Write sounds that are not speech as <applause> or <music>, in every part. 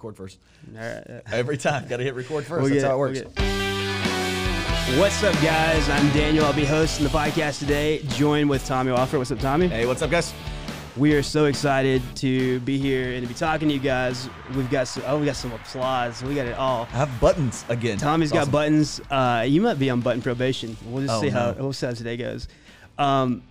record first. Right, Every time, got to hit record 1st we'll That's how it it, we'll works. What's up, guys? I'm Daniel. I'll be hosting the podcast today, joined with Tommy Wofford. What's up, Tommy? Hey, what's up, guys? We are so excited to be here and to be talking to you guys. We've got some, oh, we got some applause. We got it all. I have buttons again. Tommy's It's got buttons. Uh, you might be on button probation. We'll just Oh, see how no. we'll see how today goes. Um,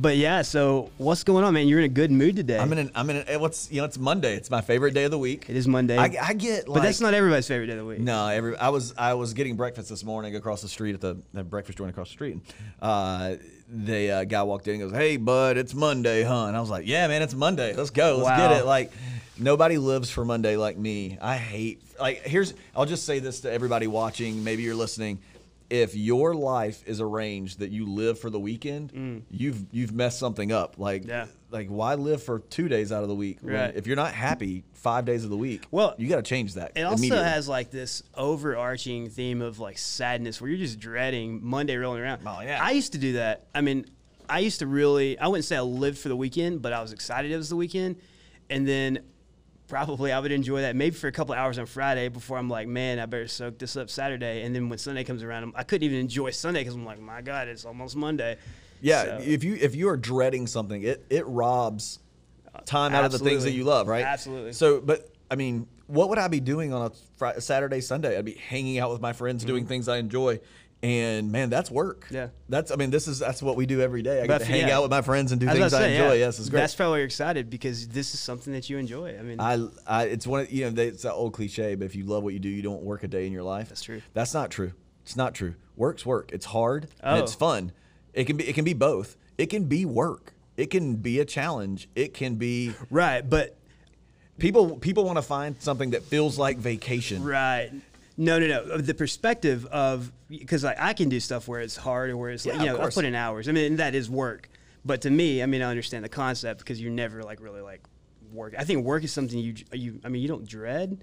but yeah, so what's going on, man? You're in a good mood today. I'm in. An, I'm in. An, what's you know? It's Monday. It's my favorite day of the week. it is Monday, I, I get like. but that's not everybody's favorite day of the week. No, every I was I was getting breakfast this morning across the street at the, the breakfast joint across the street. Uh, the uh, guy walked in and goes, "Hey, bud, it's Monday, huh?" And I was like, "Yeah, man, it's Monday. Let's go. Let's get it." Like nobody lives for Monday like me. I hate like here's I'll just say this to everybody watching. Maybe you're listening. If your life is arranged that you live for the weekend, you've you've messed something up. Like Mm. Yeah. like why live for two days out of the week? when- Right. If you're not happy five days of the week, Well, you got to change that. It also has like this overarching theme of like sadness where you're just dreading Monday rolling around. Oh, yeah. I used to do that. I mean, I used to really, I wouldn't say I lived for the weekend, but I was excited it was the weekend. And then probably I would enjoy that maybe for a couple hours on Friday before I'm like, man, I better soak this up Saturday. And then when Sunday comes around, I'm- I couldn't even enjoy Sunday because I'm like, my God, it's almost Monday. Yeah, So- if you if you are dreading something, it it robs time out of the things that you love, right? Absolutely. So, but I mean, what would I be doing on a Friday, Saturday, Sunday? I'd be hanging out with my friends, doing mm-hmm. things I enjoy, and man, that's work. Yeah. that's I mean, this is that's what we do every day. I But get to hang yeah. out with my friends and do things I say, enjoy. yeah, Yes, it's great. That's probably why you're excited because this is something that you enjoy. I mean, I, I, it's one of you know they, it's that old cliche, but if you love what you do, you don't work a day in your life. That's true. That's not true. It's not true. Work's work. It's hard and it's Oh. fun. It can be. It can be both. It can be work. It can be a challenge. It can be right. But people. People want to find something that feels like vacation. Right. No, no, no. The perspective of because like I can do stuff where it's hard or where it's like Yeah, you know I put in hours. I mean that is work. But to me, I mean I understand the concept because you're never like really like work. I think work is something you you. I mean you don't dread,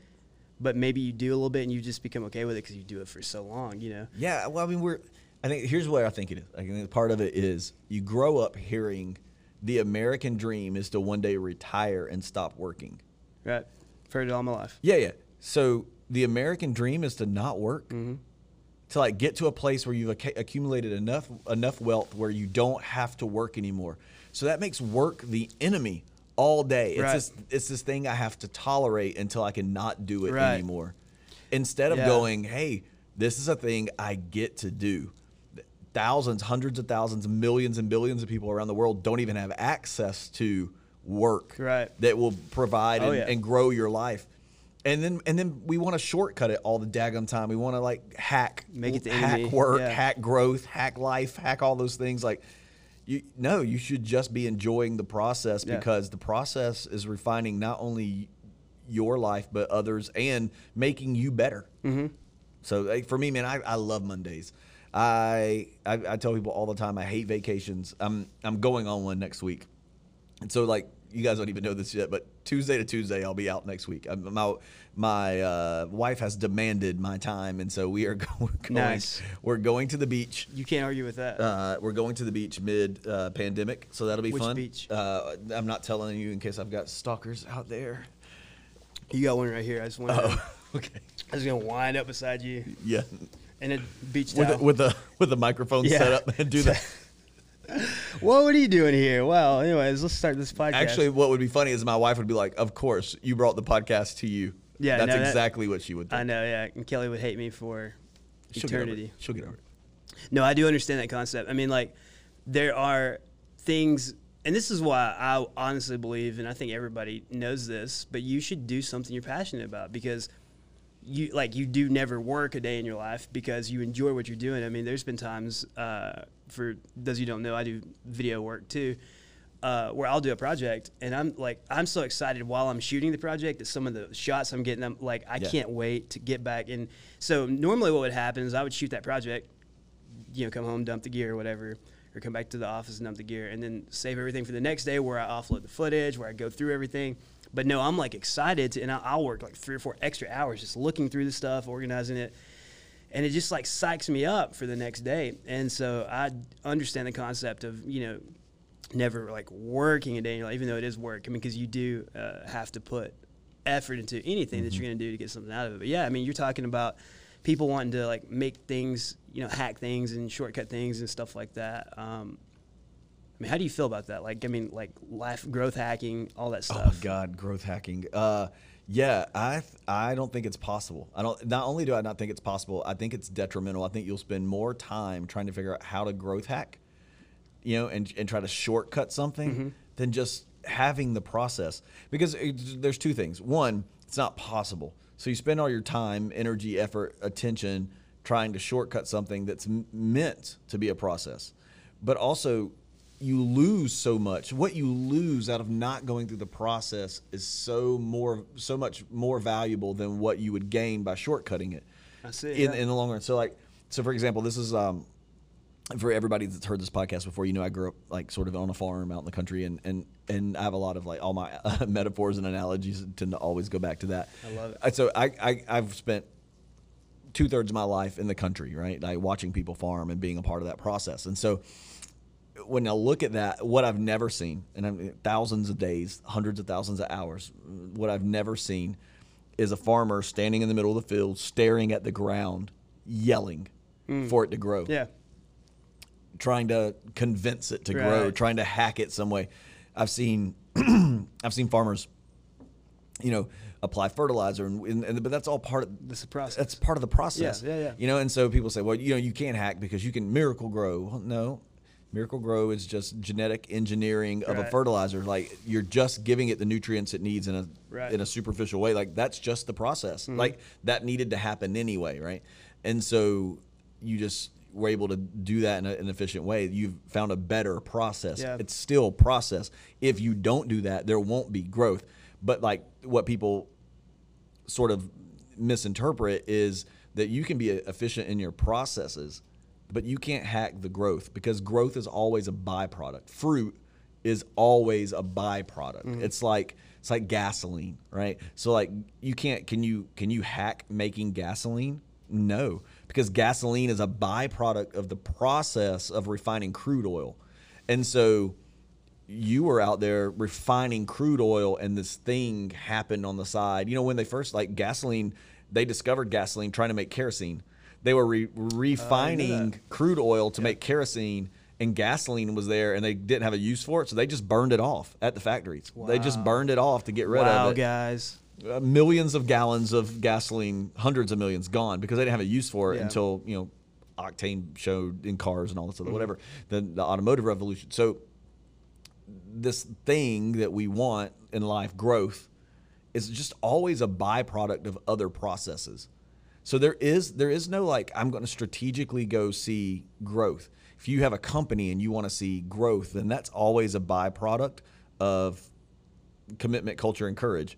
but maybe you do a little bit and you just become okay with it because you do it for so long. You know. Yeah. Well, I mean, we're. I think here's what I think it is. I think part of it is you grow up hearing the American dream is to one day retire and stop working. Right. I've heard it all my life. Yeah, yeah. So the American dream is to not work, mm-hmm. to like get to a place where you've acc- accumulated enough enough wealth where you don't have to work anymore. So that makes work the enemy all day. It's Right. this it's this thing I have to tolerate until I can not do it Right. anymore. Instead of Yeah. going, hey, this is a thing I get to do. Thousands, hundreds of thousands, millions and billions of people around the world don't even have access to work Right. that will provide Oh, and, yeah. and grow your life. And then and then we want to shortcut it all the daggum time. We want to like hack, Make it the hack work, Yeah. hack growth, hack life, hack all those things. Like you, no, you should just be enjoying the process Yeah. because the process is refining not only your life but others and making you better. Mm-hmm. So like, for me, man, I, I love Mondays. I, I I tell people all the time I hate vacations. I'm I'm going on one next week. And so, like, you guys don't even know this yet, but Tuesday to Tuesday, I'll be out next week. I'm, my my uh, wife has demanded my time, and so we are <laughs> go- going. Nice. We're going to the beach. You can't argue with that. Uh, we're going to the beach mid uh, pandemic, so that'll be Which fun. beach? Uh, I'm not telling you in case I've got stalkers out there. you got one right here. I just want. Oh, <laughs> okay. I was gonna wind up beside you Yeah, And a beach with towel. a, with a with a microphone Yeah. set up and do that. <laughs> <laughs> What are you doing here? Well, anyways, let's start this podcast. Actually, what would be funny is my wife would be like, "Of course, you brought the podcast to you." Yeah, that's no, that- exactly what she would. Think. I know, yeah. And Kelly would hate me for She'll get eternity. She'll get over it. No, I do understand that concept. I mean, like, there are things, and this is why I honestly believe, and I think everybody knows this, but you should do something you're passionate about because you like you do never work a day in your life because you enjoy what you're doing. I mean, there's been times uh, for those you don't know, I do video work too. Uh, where I'll do a project and I'm like I'm so excited while I'm shooting the project that some of the shots I'm getting I'm like I Yeah. can't wait to get back and so normally what would happen is I would shoot that project you know, come home, dump the gear or whatever, or come back to the office and dump the gear, and then save everything for the next day where I offload the footage, where I go through everything. But no, I'm like excited to, and I'll, I'll work like three or four extra hours just looking through the stuff, organizing it, and it just like psychs me up for the next day. And so I understand the concept of you know never like working a day in your life, even though it is work. I mean, because you do uh, have to put effort into anything that you're going to do to get something out of it. But yeah, I mean, you're talking about people wanting to like make things, you know, hack things and shortcut things and stuff like that. Um, I mean, how do you feel about that? Like, I mean, like life growth hacking, all that Oh stuff. my God, growth hacking. Uh, yeah, I th- I don't think it's possible. I don't. Not only do I not think it's possible, I think it's detrimental. I think you'll spend more time trying to figure out how to growth hack, you know, and and try to shortcut something mm-hmm. than just having the process. Because it, there's two things. One, it's not possible. So you spend all your time, energy, effort, attention trying to shortcut something that's m- meant to be a process, but also you lose so much. What you lose out of not going through the process is so more, so much more valuable than what you would gain by shortcutting it. I see, In, yeah. in the long run. So like, so for example, this is um, for everybody that's heard this podcast before, you know, I grew up like sort of on a farm out in the country, and and and I have a lot of like all my uh, <laughs> metaphors and analogies tend to always go back to that. I love it. So I, I I've spent two thirds of my life in the country, right? Like watching people farm and being a part of that process, and so when I look at that, what I've never seen, and I'm thousands of days, hundreds of thousands of hours, what I've never seen is a farmer standing in the middle of the field, staring at the ground, yelling hmm. for it to grow, Yeah. trying to convince it to grow, trying to hack it some way. I've seen, <clears throat> I've seen farmers, you know, apply fertilizer, and, and, and but that's all part of the process. that's part of the process. Yeah, yeah, yeah. You know, and so people say, well, you know, you can't hack because you can Miracle-Gro. Well, no, Miracle-Gro is just genetic engineering of a fertilizer. Like you're just giving it the nutrients it needs in a Right. Mm-hmm. in a superficial way. Like that's just the process. Like that needed to happen anyway, right? And so you just were able to do that in a, an efficient way. You've found a better process. Yeah. It's still process. If you don't do that, there won't be growth. But like what people sort of misinterpret is that you can be efficient in your processes, but you can't hack the growth because growth is always a byproduct. Fruit is always a byproduct. Mm-hmm. It's like it's like gasoline, right? So like you can't can you can you hack making gasoline? No, because gasoline is a byproduct of the process of refining crude oil. And so you were out there refining crude oil and this thing happened on the side. You know, when they first like gasoline, they discovered gasoline trying to make kerosene. They were re- refining crude oil to make kerosene and gasoline was there and they didn't have a use for it. So they just burned it off at the factories. They just burned it off to get rid wow, of it. guys. Uh, millions of gallons of gasoline, hundreds of millions gone because they didn't have a use for it Yeah. until, you know, octane showed in cars and all this other whatever, the, the automotive revolution. So this thing that we want in life, growth, is just always a byproduct of other processes. So there is there is no like I'm going to strategically go see growth. If you have a company and you want to see growth, then that's always a byproduct of commitment, culture, and courage.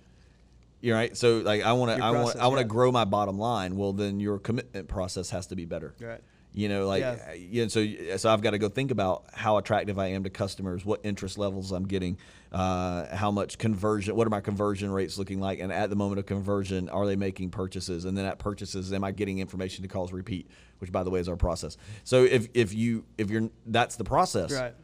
You're right. So like I want to I want I want to yeah. grow my bottom line. Well, then your commitment process has to be better. Right. You know, like Yeah. uh, yeah. So so I've got to go think about how attractive I am to customers, what interest levels I'm getting, uh, how much conversion, what are my conversion rates looking like, and at the moment of conversion, are they making purchases? And then at purchases, am I getting information to cause repeat? Which, by the way, is our process. So if if you if you're that's the process. Right.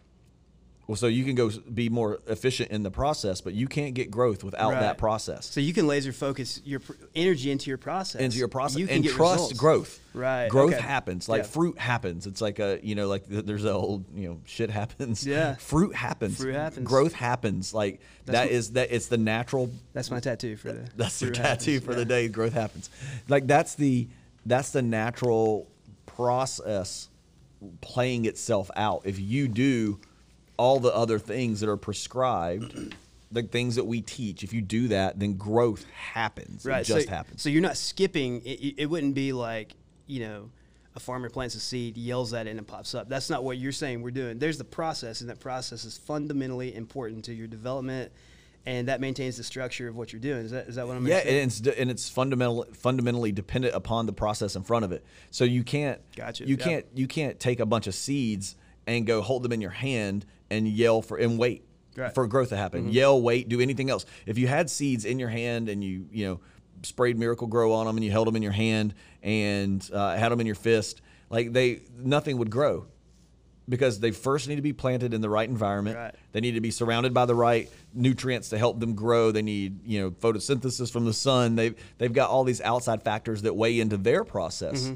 Well, so you can go be more efficient in the process, but you can't get growth without Right. that process. So you can laser focus your pr- energy into your process. into your process You can and trust results. growth. Right. Growth okay. happens. Like Yeah. fruit happens. It's like a you know like th- there's a old you know shit happens. Yeah. <laughs> Fruit happens. Fruit happens. Growth happens. Like That's that what- is that it's the natural. That's my tattoo for the. That's the tattoo happens. for Yeah. the day. Growth happens. Like that's the that's the natural process playing itself out. If you do all the other things that are prescribed. <clears throat> The things that we teach, if you do that, then growth happens. Right. It just so, happens. So you're not skipping. It, it- wouldn't be like you know. A farmer plants a seed, yells at it, and it pops up. That's not what you're saying we're doing. There's the process, and that process is fundamentally important to your development, and that maintains the structure of what you're doing. Is that is that what I'm Yeah, and it's and it's fundamental fundamentally dependent upon the process in front of it. So you can't Gotcha, you yeah. can't you can't take a bunch of seeds and go hold them in your hand and yell for and wait Right. Mm-hmm. for growth to happen. Yell, wait, do anything else. If you had seeds in your hand and you you know sprayed Miracle-Gro on them and you held them in your hand and uh, had them in your fist, like they nothing would grow because they first need to be planted in the right environment. Right. They need to be surrounded by the right nutrients to help them grow. They need, you know, photosynthesis from the sun. They've they've got all these outside factors that weigh into their process. Mm-hmm.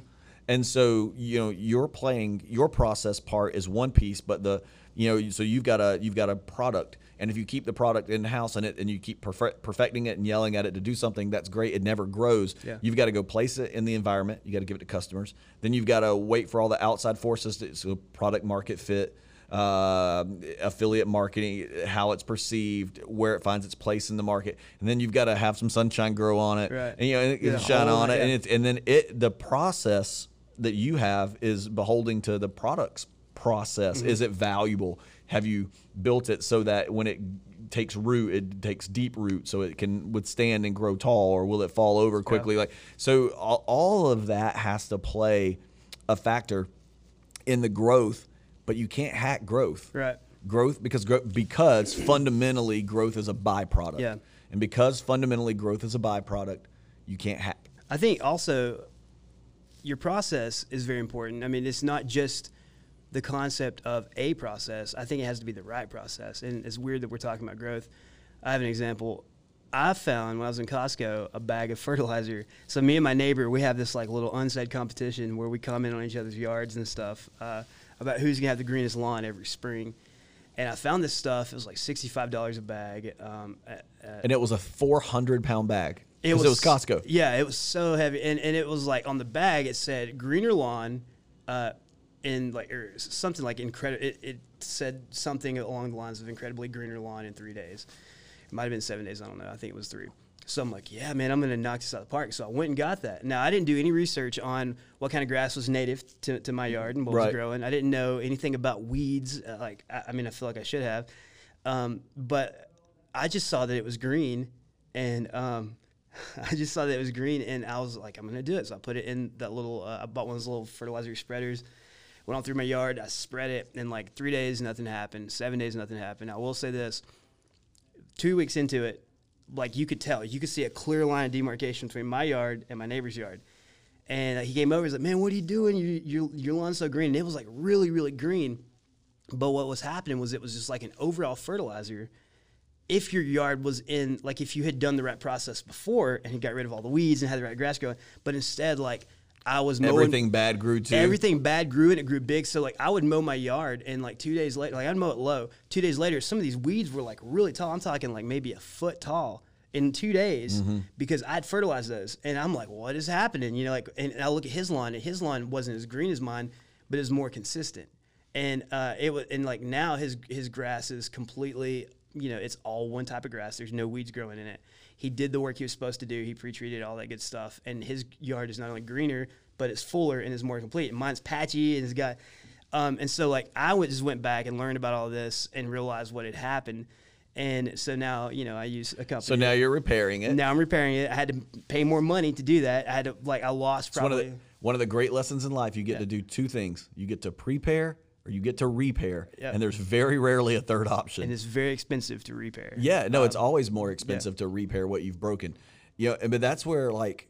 And so, you know, you're playing your process part is one piece, but the you know, so you've got a you've got a product, and if you keep the product in house and it and you keep perfecting it and yelling at it to do something, that's great. It never grows. Yeah. You've got to go place it in the environment. You got to give it to customers. Then you've got to wait for all the outside forces to so product market fit. Uh, affiliate marketing, how it's perceived, where it finds its place in the market, and then you've got to have some sunshine grow on it, Right. and you know, and Yeah, shine on it, and it's and then it the process that you have is beholding to the product's process. Mm-hmm. Is it valuable? Have you built it so that when it takes root, it takes deep root so it can withstand and grow tall, or will it fall over quickly? Like so, all, all of that has to play a factor in the growth, but you can't hack growth Right. growth because because fundamentally growth is a byproduct. Yeah. And because fundamentally growth is a byproduct, you can't hack. I think also your process is very important. I mean, it's not just the concept of a process. I think it has to be the right process. And it's weird that we're talking about growth. I have an example. I found when I was in Costco a bag of <laughs> fertilizer. So me and my neighbor, we have this like little unsaid competition where we comment on each other's yards and stuff uh, about who's gonna have the greenest lawn every spring. And I found this stuff. It was like sixty-five dollars a bag. Um, at, at, And it was a 400 pound bag. 'Cause it was Costco. yeah, it was so heavy, and and it was like on the bag it said greener lawn, uh, in like or something like incredible. It, it said something along the lines of incredibly greener lawn in three days. It might have been seven days. I don't know. I think it was three. So I'm like, yeah, man, I'm gonna knock this out of the park. So I went and got that. Now I didn't do any research on what kind of grass was native to, to my yard and what Right. was growing. I didn't know anything about weeds. Uh, like, I, I mean, I feel like I should have, um, but I just saw that it was green, and um, <laughs> I just saw that it was green, and I was like, I'm gonna do it. So I put it in that little. Uh, I bought one of those little fertilizer spreaders. Went on through my yard. I spread it. In like three days, nothing happened. Seven days, nothing happened. I will say this: two weeks into it, like you could tell, you could see a clear line of demarcation between my yard and my neighbor's yard. And uh, he came over. He's like, "Man, what are you doing? Your your your lawn's so green." And it was like really, really green. But what was happening was it was just like an overall fertilizer. If your yard was in, like, if you had done the right process before and you got rid of all the weeds and had the right grass growing, but instead, like, I was mowing Everything bad grew too. Everything bad grew and it grew big. So like I would mow my yard and like two days later, like I'd mow it low. Two days later, some of these weeds were like really tall. I'm talking like maybe a foot tall in two days Mm-hmm. because I'd fertilized those. And I'm like, what is happening? You know, like, and I look at his lawn and his lawn wasn't as green as mine, but it was more consistent. And uh, it was, and like now his his grass is completely, you know, it's all one type of grass. There's no weeds growing in it. He did the work he was supposed to do. He pre-treated all that good stuff, and his yard is not only greener, but it's fuller and is more complete. And mine's patchy and it's got, um, and so like I went, just went back and learned about all this and realized what had happened. And so now, you know, I use a company. so now you're repairing it. now I'm repairing it. I had to pay more money to do that. I had to like I lost It's one of probably. the one of the great lessons in life. You get to do two things. You get to prepare or you get to repair. Yeah. And there's very rarely a third option. and it's very expensive to repair. Yeah, no, Um, it's always more expensive to repair what you've broken. You know, and- but that's where like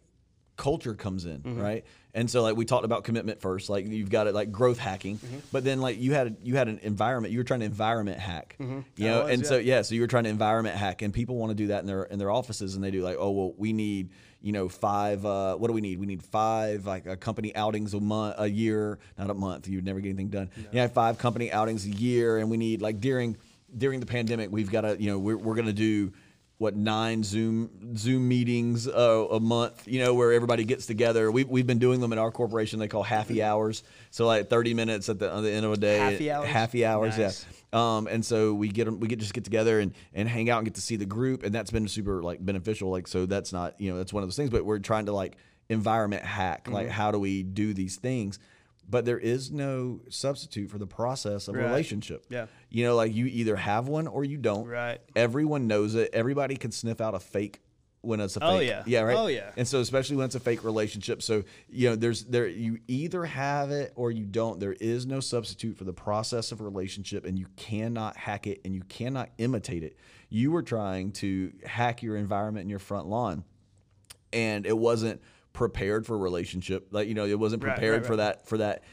culture comes in, Mm-hmm. right? And so like we talked about commitment first, like you've got it like growth hacking, Mm-hmm. but then like you had you had an environment, you were trying to environment hack, you know, was, and so yeah. yeah, so you were trying to environment hack, and people want to do that in their in their offices, and they do like, oh well, we need you know five, uh, what do we need? We need five like uh, company outings a month, a year, not a month. You'd never get anything done. You have five company outings a year, and we need like during during the pandemic, we've got to you know we're we're gonna do what nine Zoom Zoom meetings uh, a month, you know, where everybody gets together. We've, we've been doing them in our corporation. They call happy hours. So like thirty minutes at the, at the end of a day. Happy hours? Happy hours, Nice. yeah. Um, and so we get we get just get together and, and hang out and get to see the group, and that's been super like beneficial. Like so, that's not you know that's one of those things. But we're trying to like environment hack. Like Mm-hmm. how do we do these things? But there is no substitute for the process of Right. relationship. Yeah. You know, like you either have one or you don't. Right. Everyone knows it. Everybody can sniff out a fake when it's a oh, fake. Oh, yeah. Yeah, right. Oh, yeah. And so especially when it's a fake relationship. So, you know, there's there you either have it or you don't. There is no substitute for the process of a relationship and you cannot hack it and you cannot imitate it. You were trying to hack your environment in your front lawn and it wasn't prepared for a relationship. Like, you know, it wasn't Right, prepared right, for that for that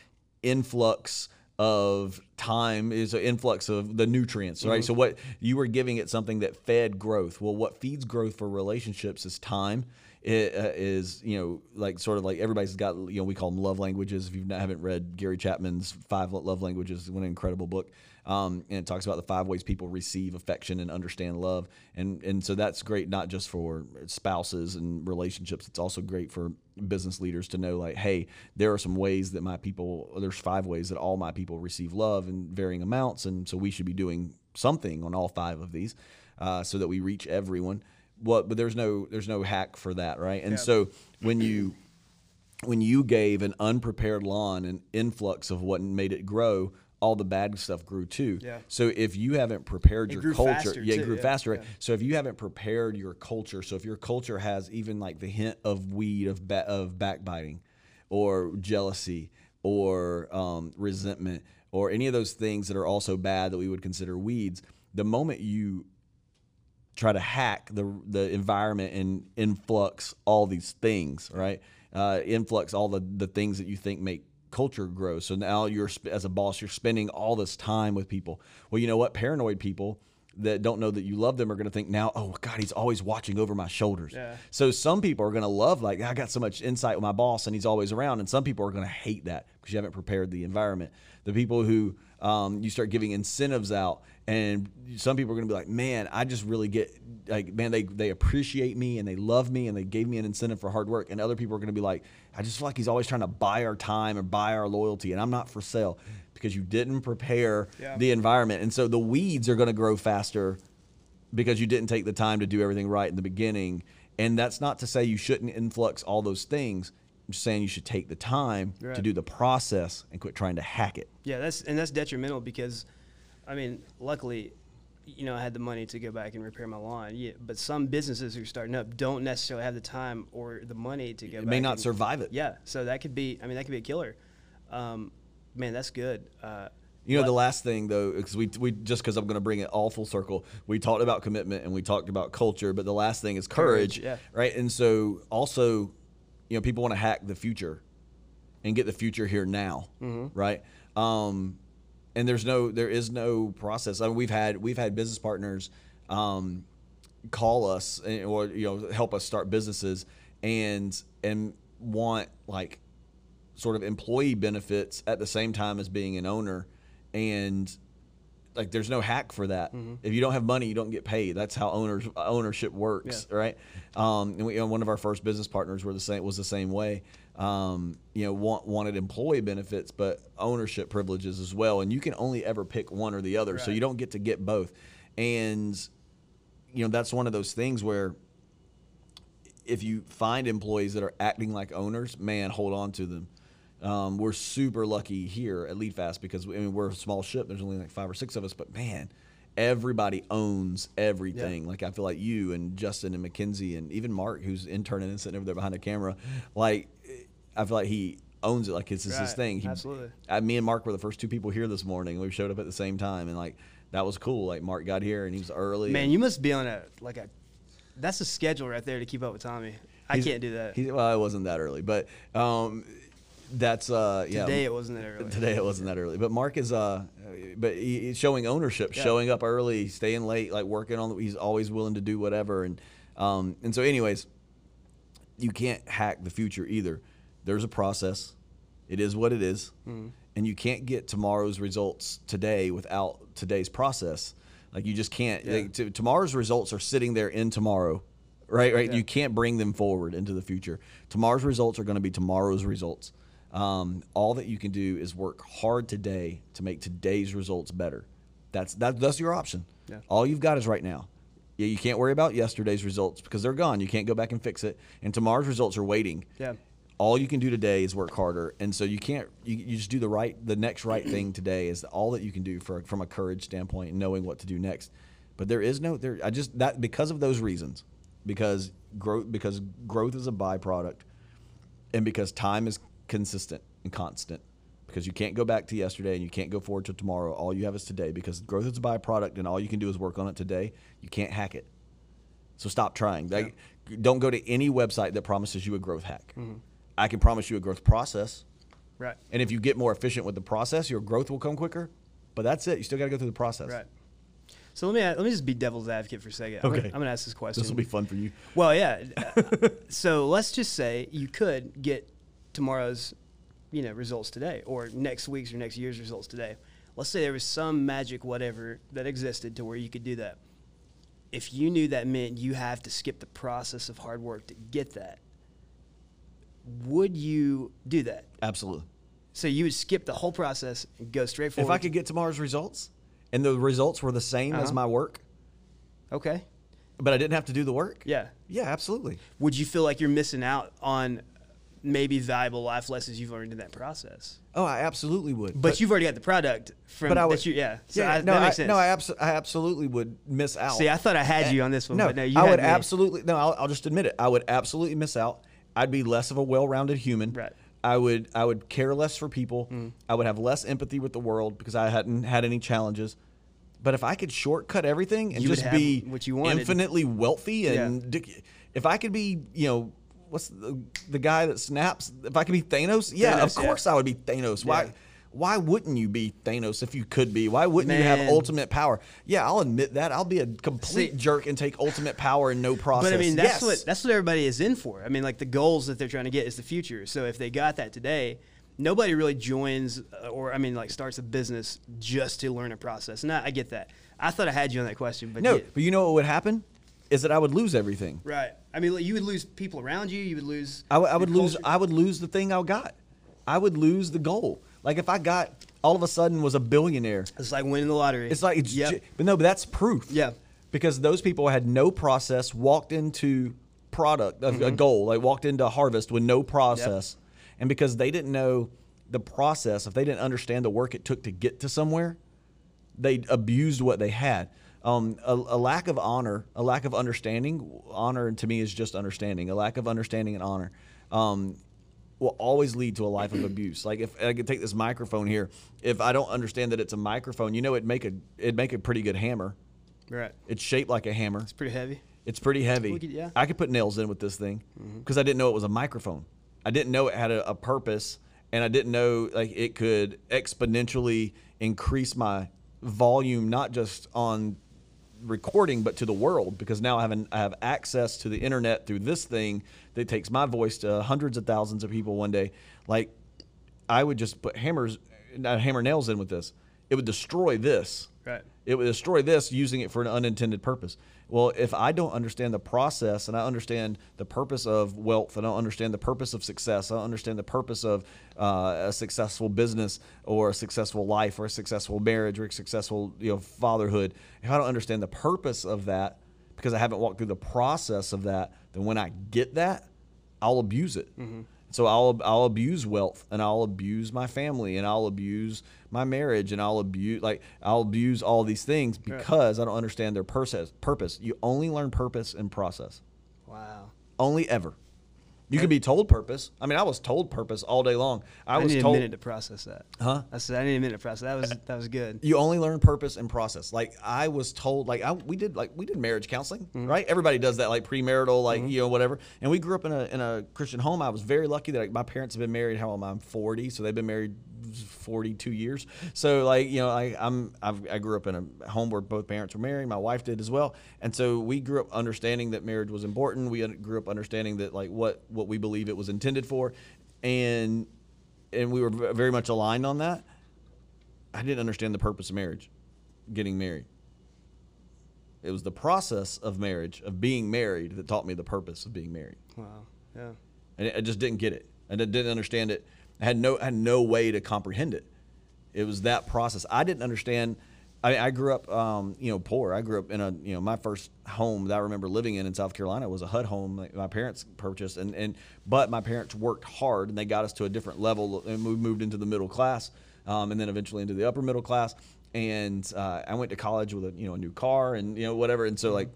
influx of time is an influx of the nutrients, right? Mm-hmm. So what you were giving it something that fed growth. Well, what feeds growth for relationships is time. It uh, is you know like sort of like everybody's got you know we call them love languages. If you haven't read Gary Chapman's Five Love Languages, it's one incredible book. Um, and it talks about the five ways people receive affection and understand love, and and so that's great not just for spouses and relationships. It's also great for business leaders to know like, hey, there are some ways that my people. There's five ways that all my people receive love in varying amounts, and so we should be doing something on all five of these, uh, so that we reach everyone. What, but there's no there's no hack for that, right? And Yeah. so when you when you gave an unprepared lawn an influx of what made it grow, all the bad stuff grew too. Yeah. So if you haven't prepared It your culture, yeah, it too, grew yeah, faster. Right? yeah. So if you haven't prepared your culture, so if your culture has even like the hint of weed of ba- of backbiting, or jealousy, or um, resentment, or any of those things that are also bad that we would consider weeds, the moment you try to hack the the environment and influx all these things, right? Uh, influx all the the things that you think make culture grows. So now you're as a boss, you're spending all this time with people. Well, you know what? Paranoid people that don't know that you love them are going to think now, oh God, he's always watching over my shoulders. Yeah. So some people are going to love like I got so much insight with my boss and he's always around, and some people are going to hate that because you haven't prepared the environment. The people who um, you start giving incentives out, and some people are going to be like, man, I just really get like, man, they they appreciate me and they love me and they gave me an incentive for hard work, and other people are going to be like, I just feel like he's always trying to buy our time and buy our loyalty, and I'm not for sale because you didn't prepare Yeah. the environment, and so the weeds are going to grow faster because you didn't take the time to do everything right in the beginning. And that's not to say you shouldn't influx all those things. I'm just saying you should take the time to do the process and quit trying to hack it. Yeah, that's and that's detrimental because, I mean, luckily, you know, I had the money to go back and repair my lawn. Yeah, but some businesses who are starting up don't necessarily have the time or the money to go. It may not and- survive it. Yeah, so that could be. I mean, that could be a killer. Um, man, that's good. Uh, You know, but- the last thing though, because we, we just because I'm going to bring it all full circle, we talked about commitment and we talked about culture, but the last thing is courage, Courage, yeah. right? And so also, you know, people want to hack the future and get the future here now, Mm-hmm. right? Um, and there's no, there is no process. I mean, we've had we've had business partners um, call us and- or you know help us start businesses and and want like sort of employee benefits at the same time as being an owner and like there's no hack for that. If you don't have money you don't get paid. That's how owners ownership works right? Um, and we, you know, one of our first business partners were the same was the same way. Um, you know want, wanted employee benefits but ownership privileges as well. And you can only ever pick one or the other so you don't get to get both. And you know that's one of those things where if you find employees that are acting like owners, man, hold on to them. Um, we're super lucky here at LeadFast because I mean, we're a small ship. There's only like five or six of us, but man, everybody owns everything. Like I feel like you and Justin and Mackenzie and even Mark, who's interning and sitting over there behind the camera, like I feel like he owns it. Like it's just his thing. He, Absolutely. I, me and Mark were the first two people here this morning. We showed up at the same time, and like that was cool. Like Mark got here and he was early. man, you must be on a like a. That's a schedule right there to keep up with Tommy. I can't do that. He, well, it wasn't that early, but um, that's uh, yeah. Today it wasn't that early. Today it wasn't that early, but Mark is uh, but he, he's showing ownership, Yeah. showing up early, staying late, like working on. He's always willing to do whatever, and um, and so anyways, you can't hack the future either. There's a process. It is what it is. Mm-hmm. and you can't get tomorrow's results today without today's process. Like you just can't. Yeah. Like, t- tomorrow's results are sitting there in tomorrow, right? Right. Yeah. You can't bring them forward into the future. Tomorrow's results are going to be tomorrow's results. Um, all that you can do is work hard today to make today's results better. That's that, that's your option. Yeah. All you've got is right now. Yeah, you can't worry about yesterday's results because they're gone. You can't go back and fix it. And tomorrow's results are waiting Yeah. all you can do today is work harder and so you can't you, you just do the right the next right thing <clears throat> today is all that you can do for from a courage standpoint and knowing what to do next but there is no there i just that because of those reasons because growth because growth is a byproduct and because time is consistent and constant because you can't go back to yesterday and you can't go forward to tomorrow all you have is today because growth is a byproduct and all you can do is work on it today you can't hack it so stop trying. Like, don't go to any website that promises you a growth hack. Mm-hmm. I can promise you a growth process, Right. And if you get more efficient with the process, your growth will come quicker. But that's it. You still got to go through the process. Right. So let me let me just be devil's advocate for a second. I'm Okay. Gonna, I'm gonna ask this question. This will be fun for you. Well, yeah. <laughs> so let's just say you could get tomorrow's, you know, results today, or next week's or next year's results today. Let's say there was some magic whatever that existed to where you could do that. If you knew that meant you have to skip the process of hard work to get that, would you do that? Absolutely. So you would skip the whole process and go straight forward. If I could get tomorrow's results and the results were the same as Uh-huh. my work, okay, but I didn't have to do the work, yeah. yeah, absolutely. Would you feel like you're missing out on maybe valuable life lessons you've learned in that process? Oh, I absolutely would. But, you've already got the product from but I would, that you, yeah. So yeah, I, no, that I, makes sense. no, I, abso- I absolutely would miss out. See, I thought I had you on this one, no, but no, you I would me. absolutely no. I'll, I'll just admit it. I would absolutely miss out. I'd be less of a well-rounded human. Right. I would I would care less for people. Mm. I would have less empathy with the world because I hadn't had any challenges. But if I could shortcut everything and You just be what you wanted. infinitely wealthy and Yeah. dic- if I could be, you know, what's the, the guy that snaps? If I could be Thanos, yeah, of Thanos, yeah. course I would be Thanos. Why? Yeah. Why wouldn't you be Thanos if you could be? Why wouldn't you have ultimate power? Yeah, I'll admit that. I'll be a complete See- jerk and take ultimate power and no process. But I mean, that's Yes. what that's what everybody is in for. I mean, like the goals that they're trying to get is the future. So if they got that today, nobody really joins uh, or I mean, like starts a business just to learn a process. And I, I get that. I thought I had you on that question, but no. yeah. But you know what would happen? Is that I would lose everything. right. I mean, you would lose people around you. You would lose. I, would- I lose. I would lose the thing I got. I would lose the goal. Like if I got all of a sudden was a billionaire. It's like winning the lottery. It's like it's Yep. ju- but no, but that's proof. Yeah. Because those people had no process, walked into product a, Mm-hmm. a goal, like walked into harvest with no process, and because they didn't know the process, if they didn't understand the work it took to get to somewhere, they abused what they had. Um, a, a lack of honor, a lack of understanding. Honor to me is just understanding. A lack of understanding and honor um, will always lead to a life of abuse. Like if I could take this microphone here, if I don't understand that it's a microphone, you know, it'd make a it'd make a pretty good hammer. right. It's shaped like a hammer. It's pretty heavy. It's pretty heavy. Could- yeah. I could put nails in with this thing because I didn't know it was a microphone. I didn't know it had a, a purpose, and I didn't know like it could exponentially increase my volume, not just on recording, but to the world. Because now I have an, I have access to the internet through this thing that takes my voice to hundreds of thousands of people one day. Like I would just put hammers, not hammer nails in with this. It would destroy this. Right. It would destroy this using it for an unintended purpose. Well, if I don't understand the process and I understand the purpose of wealth, I don't understand the purpose of success, I don't understand the purpose of uh, a successful business or a successful life or a successful marriage or a successful you know fatherhood. If I don't understand the purpose of that because I haven't walked through the process of that, then when I get that, I'll abuse it. So I'll I'll abuse wealth and I'll abuse my family and I'll abuse my marriage and I'll abuse like I'll abuse all these things because I don't understand their purpose. Purpose. You only learn purpose and process. Wow. Only ever. You can be told purpose. I mean, I was told purpose all day long. I, was told I, was need told a minute to process that. Huh? I said I need a minute to process. That was that was good. you only learn purpose and process. Like I was told, like I, we did, like we did marriage counseling, mm-hmm. right? Everybody does that, like premarital, like mm-hmm. you know, whatever. And we grew up in a in a Christian home. I was very lucky that like, my parents have been married. How old am I? I'm 40, so they've been married 42 years. So like you know, I, I'm I've, I grew up in a home where both parents were married. My wife did as well, and so we grew up understanding that marriage was important. We grew up understanding that like what what we believe it was intended for, and and we were very much aligned on that. I didn't understand the purpose of marriage, getting married. It was the process of marriage, of being married, that taught me the purpose of being married. Wow. Yeah. And I just didn't get it. I didn't didn't understand it. I had no I had no way to comprehend it. It was that process. I didn't understand. I, I grew up, um, you know, poor. I grew up in a, you know, my first home that I remember living in in South Carolina was a HUD home that my parents purchased, and and but my parents worked hard and they got us to a different level, and we moved into the middle class, um, and then eventually into the upper middle class. And uh, I went to college with a, you know, a new car and you know whatever, and so like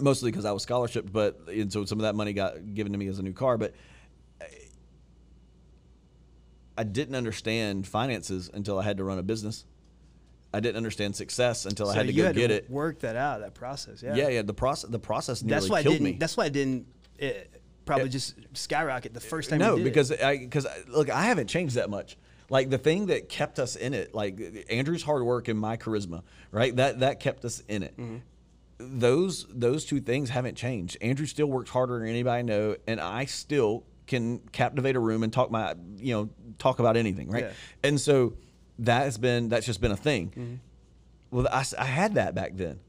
mostly because I was scholarship, but and so some of that money got given to me as a new car. But I didn't understand finances until I had to run a business. I didn't understand success until I had to you go had get to it. Work that out. That process. Yeah. Yeah, yeah. The process, the process nearly That's why I killed didn't. me. That's why I didn't uh, probably just skyrocket the first time. no, did because it. I because look, I haven't changed that much. Like the thing that kept us in it, like Andrew's hard work and my charisma, right? That that kept us in it. Mm-hmm. Those those two things haven't changed. Andrew still works harder than anybody I know, and I still can captivate a room and talk my you know talk about anything, right? Yeah. And so that has been that's just been a thing. Mm-hmm. Well, I, I had that back then.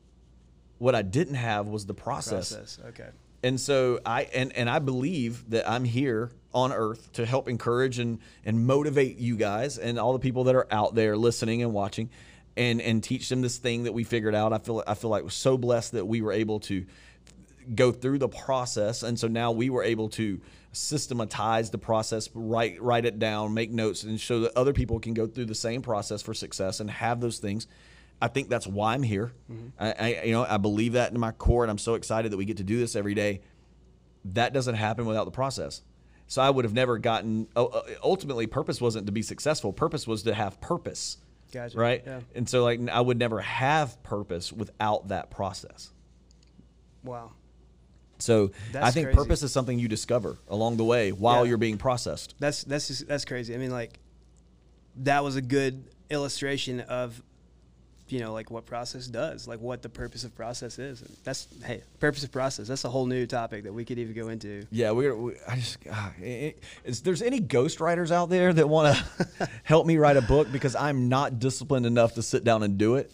What I didn't have was the process. process. Okay. And so I and and I believe that I'm here on earth to help encourage and and motivate you guys and all the people that are out there listening and watching and and teach them this thing that we figured out. I feel I feel like we're so blessed that we were able to go through the process. And so now we were able to systematize the process write write it down make notes and show that other people can go through the same process for success and have those things. I think that's why i'm here. Mm-hmm. I, I you know i believe that in my core and i'm so excited that we get to do this every day. That doesn't happen without the process. So i would have never gotten ultimately purpose wasn't to be successful. Purpose was to have purpose Gotcha. right? Yeah. and so like i would never have purpose without that process. Wow. So I think crazy. purpose is something you discover along the way while Yeah. you're being processed. That's that's just, that's crazy. I mean, like that was a good illustration of you know like what process does, like what the purpose of process is. And that's hey, purpose of process. That's a whole new topic that we could even go into. Yeah, we're. We, I just. ah, i- i- is there's any ghostwriters out there that want to <laughs> help me write a book because I'm not disciplined enough to sit down and do it?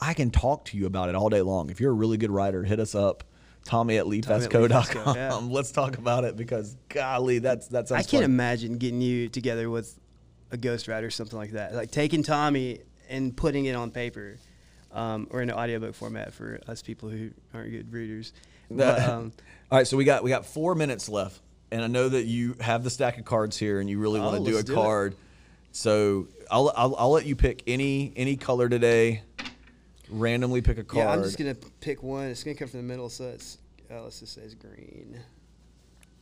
I can talk to you about it all day long. If you're a really good writer, hit us up. Tommy at leafesco.com. yeah. <laughs> Let's talk about it because golly, that's that's. I can't fun. imagine getting you together with a ghostwriter or something like that. Like taking Tommy and putting it on paper, um, or in an audiobook format for us people who aren't good readers. <laughs> But, um, All right, so we got we got four minutes left, and I know that you have the stack of cards here, and you really want Oh, to do a do it. card. So I'll, I'll I'll let you pick any any color today. Randomly pick a card. yeah, I'm just gonna pick one. It's gonna come from the middle, so it's uh, let's just say it's green.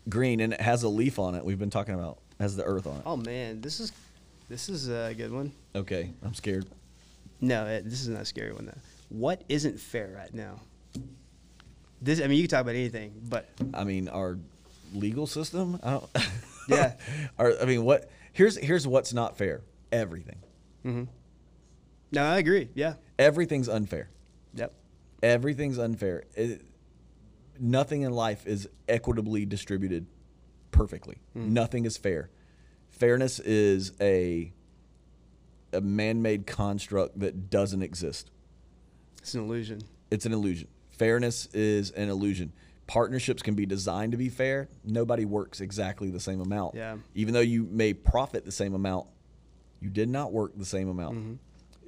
green, and it has a leaf on it. We've been talking about has the earth on it. Oh man, this is this is a good one. Okay, I'm scared. No, it, this is not a scary one though. What isn't fair right now? This, I mean, you can talk about anything, but I mean, our legal system. I don't. <laughs> Yeah. Our, I mean, what? Here's here's what's not fair. Everything. No, I agree. Yeah, Everything's unfair. yep. everything's unfair. It, nothing in life is equitably distributed perfectly. Hmm. Nothing is fair. Fairness is a a man-made construct that doesn't exist. It's an illusion. It's an illusion. Fairness is an illusion. Partnerships can be designed to be fair. Nobody works exactly the same amount. Yeah. Even though you may profit the same amount, you did not work the same amount. Mm-hmm.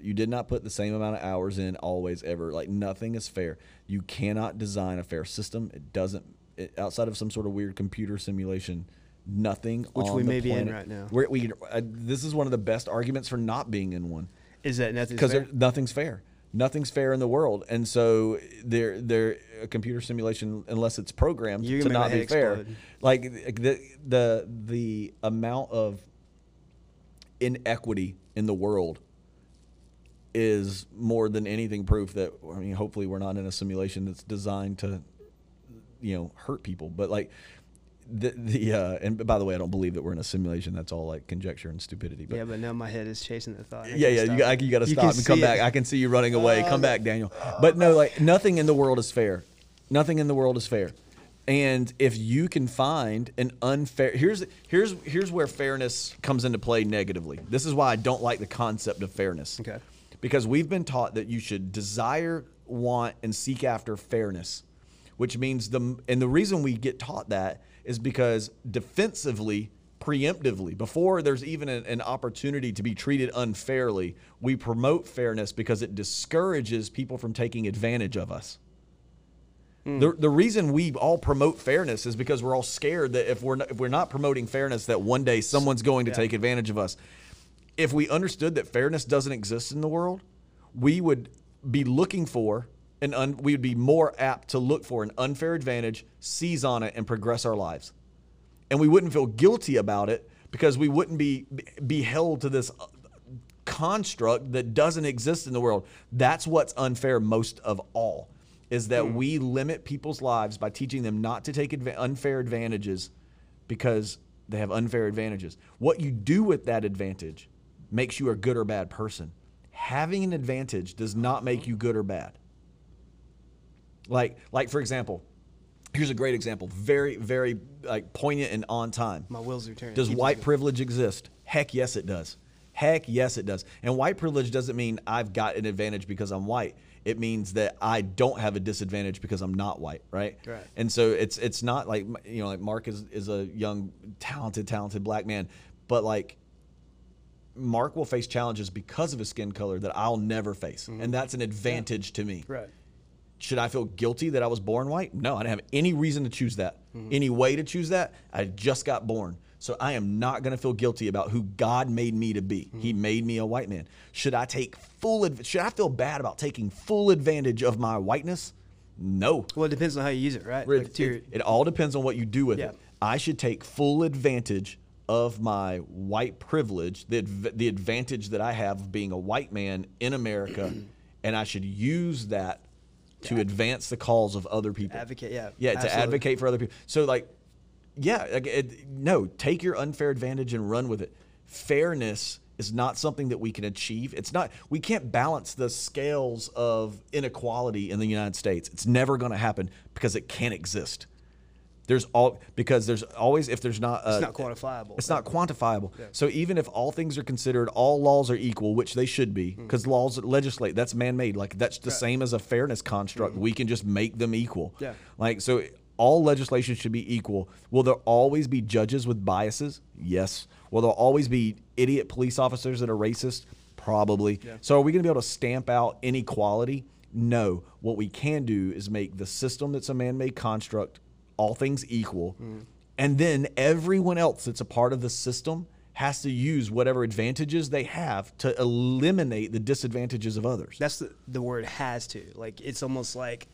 You did not put the same amount of hours in always ever. Like nothing is fair. You cannot design a fair system. It doesn't it, outside of some sort of weird computer simulation. Nothing Which we may be in right now. We uh, this is one of the best arguments for not being in one Is that nothing? because nothing's fair. Nothing's fair in the world, and so they're they're a computer simulation unless it's programmed You're to not be fair. explode. Like the the the amount of inequity in the world is more than anything proof that I mean, hopefully we're not in a simulation that's designed to you know hurt people, but like. The, the uh, and by the way, I don't believe that we're in a simulation. That's all like conjecture and stupidity. But yeah, but now my head is chasing the thought. I yeah, yeah, stop you, got, you got to stop and come see it. back. I can see you running away. Oh, come back, Daniel. But no, like nothing in the world is fair. Nothing in the world is fair. And if you can find an unfair, here's here's here's where fairness comes into play negatively. This is why I don't like the concept of fairness. Okay. Because we've been taught that you should desire, want, and seek after fairness, which means the and the reason we get taught that is because defensively, preemptively, before there's even an, an opportunity to be treated unfairly, we promote fairness because it discourages people from taking advantage of us. Hmm. The, the reason we all promote fairness is because we're all scared that if we're not, if we're not promoting fairness, that one day someone's going to Yeah. take advantage of us. If we understood that fairness doesn't exist in the world, we would be looking for an un, we would be more apt to look for an unfair advantage, seize on it, and progress our lives. And we wouldn't feel guilty about it because we wouldn't be be held to this uh, construct that doesn't exist in the world. That's what's unfair most of all is that we limit people's lives by teaching them not to take adva- unfair advantages because they have unfair advantages. What you do with that advantage makes you a good or bad person. Having an advantage does not make mm-hmm. you good or bad. Like, like for example, here's a great example, very, very like poignant and on time. My wheels are turning. Does Keep white privilege exist? Heck yes, it does. Heck yes, it does. And white privilege doesn't mean I've got an advantage because I'm white. It means that I don't have a disadvantage because I'm not white, right? Right. And so it's it's not like you know like Mark is is a young, talented, talented black man, but like Mark will face challenges because of his skin color that I'll never face, mm-hmm. and that's an advantage to me. Right. Should I feel guilty that I was born white? No, I didn't have any reason to choose that. Mm-hmm. Any way to choose that? I just got born. So I am not going to feel guilty about who God made me to be. Mm-hmm. He made me a white man. Should I take full adv- should I feel bad about taking full advantage of my whiteness? No. Well, it depends on how you use it, right? It, Like, it- it all depends on what you do with Yeah. it. I should take full advantage of my white privilege, the, the advantage that I have of being a white man in America, <clears throat> and I should use that to advance the cause of other people. Advocate, yeah, Yeah, to advocate for other people. So, like, yeah, like, it, no, take your unfair advantage and run with it. Fairness is not something that we can achieve. It's not, we can't balance the scales of inequality in the United States. It's never going to happen because it can't exist. There's all, because there's always, if there's not, a, it's not quantifiable. it's not quantifiable. So even if all things are considered, all laws are equal, which they should be, Mm. because laws legislate. That's man-made. Like that's the same as a fairness construct. We can just make them equal. Yeah. Like so, all legislation should be equal. Will there always be judges with biases? Yes. Will there always be idiot police officers that are racist? Probably. Yeah. So are we going to be able to stamp out inequality? No. What we can do is make the system that's a man-made construct all things equal, and then everyone else that's a part of the system has to use whatever advantages they have to eliminate the disadvantages of others. That's the, the word has to. Like it's almost like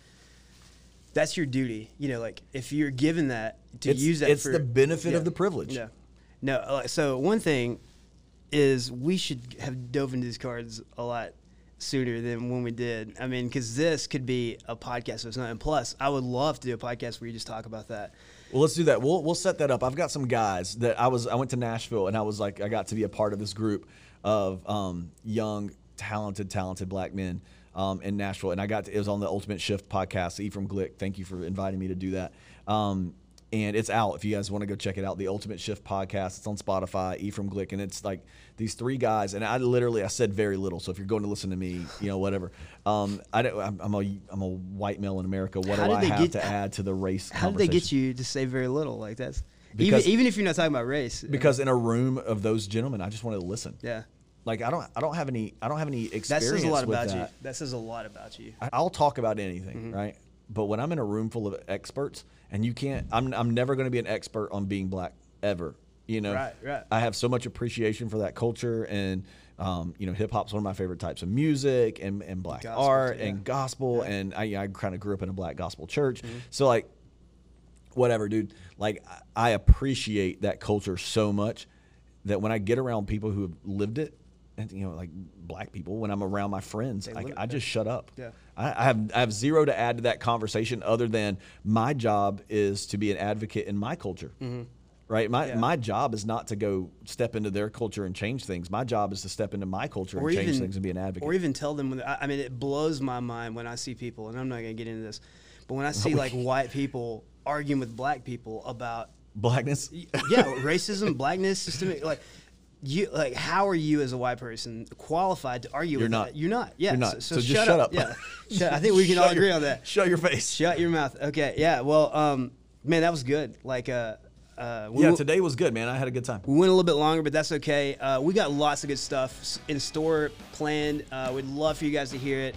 that's your duty. You know, like if you're given that to It's- use that it's for the benefit of the privilege. Yeah. No. uh, So one thing is we should have dove into these cards a lot sooner than when we did. I mean, because this could be a podcast or something. Plus, I would love to do a podcast where you just talk about that. Well, let's do that. We'll we'll set that up. I've got some guys that I was I went to Nashville and I was like I got to be a part of this group of um, young, talented, talented black men um, in Nashville, and I got to, it was on the Ultimate Shift podcast. Ephraim Glick, thank you for inviting me to do that. Um, and it's out if you guys want to go check it out. The Ultimate Shift podcast. It's on Spotify. Ephraim Glick, and it's like these three guys. And I literally I said very little. So if you're going to listen to me, you know whatever. Um, I don't, I'm, I'm a I'm a white male in America. What How do I have get- to add to the race? How did they get you to say very little like that's? Because- even even if you're not talking about race. because in a room of those gentlemen, I just wanted to listen. yeah, Like I don't, I don't have any, I don't have any experience. that says a lot about that. you. That says a lot about you. I'll talk about anything, Mm-hmm. right? But when I'm in a room full of experts, and you can't, I'm, I'm never going to be an expert on being black ever. You know, Right, right. I have so much appreciation for that culture, and um, you know, hip hop's one of my favorite types of music, and, and black Gospel, art yeah. and gospel, and I, I kind of grew up in a black gospel church, Mm-hmm. so like whatever, dude. Like I- appreciate that culture so much that when I get around people who have lived it, you know, like black people, when I'm around my friends, like I just shut up. Yeah. I, I have I have zero to add to that conversation other than my job is to be an advocate in my culture. Right, my Mm-hmm. Yeah. my job is not to go step into their culture and change things. My job is to step into my culture or and change things and be an advocate. Or even tell them. When, I I mean, it blows my mind when I see people, and I'm not going to get into this, but when I see <laughs> like white people arguing with black people about Blackness. yeah, racism, blackness, systemic like. You like how are you as a white person qualified to argue You're with not. that? You're not. Yeah. You're not. So, So just shut up. Yeah. <laughs> Shut, I think we can all your- agree on that. Shut your face. Shut your mouth. Okay. Yeah. Well, um, man, that was good. Like, uh, uh, we yeah, today was good, man. I had a good time. we went a little bit longer, but that's okay. Uh, we got lots of good stuff in store planned. Uh, we'd love for you guys to hear it.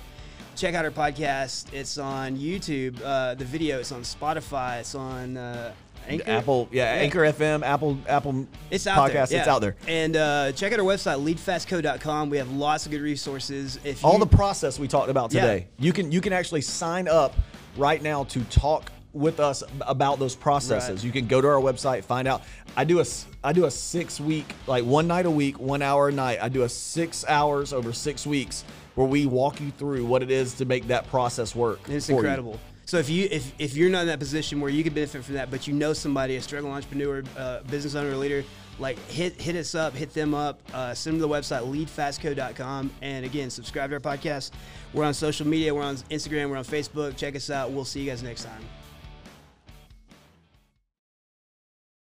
Check out our podcast. It's on YouTube. Uh, the video. It's on Spotify. It's on uh, Anchor. Apple, yeah, Yeah. Anchor FM, Apple, Apple It's out podcast. there. It's out there. And uh, check out our website, leadfastco.com. We have lots of good resources. If All the process we talked about Yeah. today. You can you can actually sign up right now to talk with us about those processes. Right. You can go to our website, find out. I do a I do a six week like one night a week, one hour a night. I do a six hours over six weeks where we walk you through what it is to make that process work. It's for you. So if you if, if you're not in that position where you could benefit from that, but you know somebody, a struggling entrepreneur, uh, business owner, leader, like hit hit us up, hit them up, uh, send them to the website leadfastco.com, and again subscribe to our podcast. We're on social media, we're on Instagram, we're on Facebook. Check us out. We'll see you guys next time.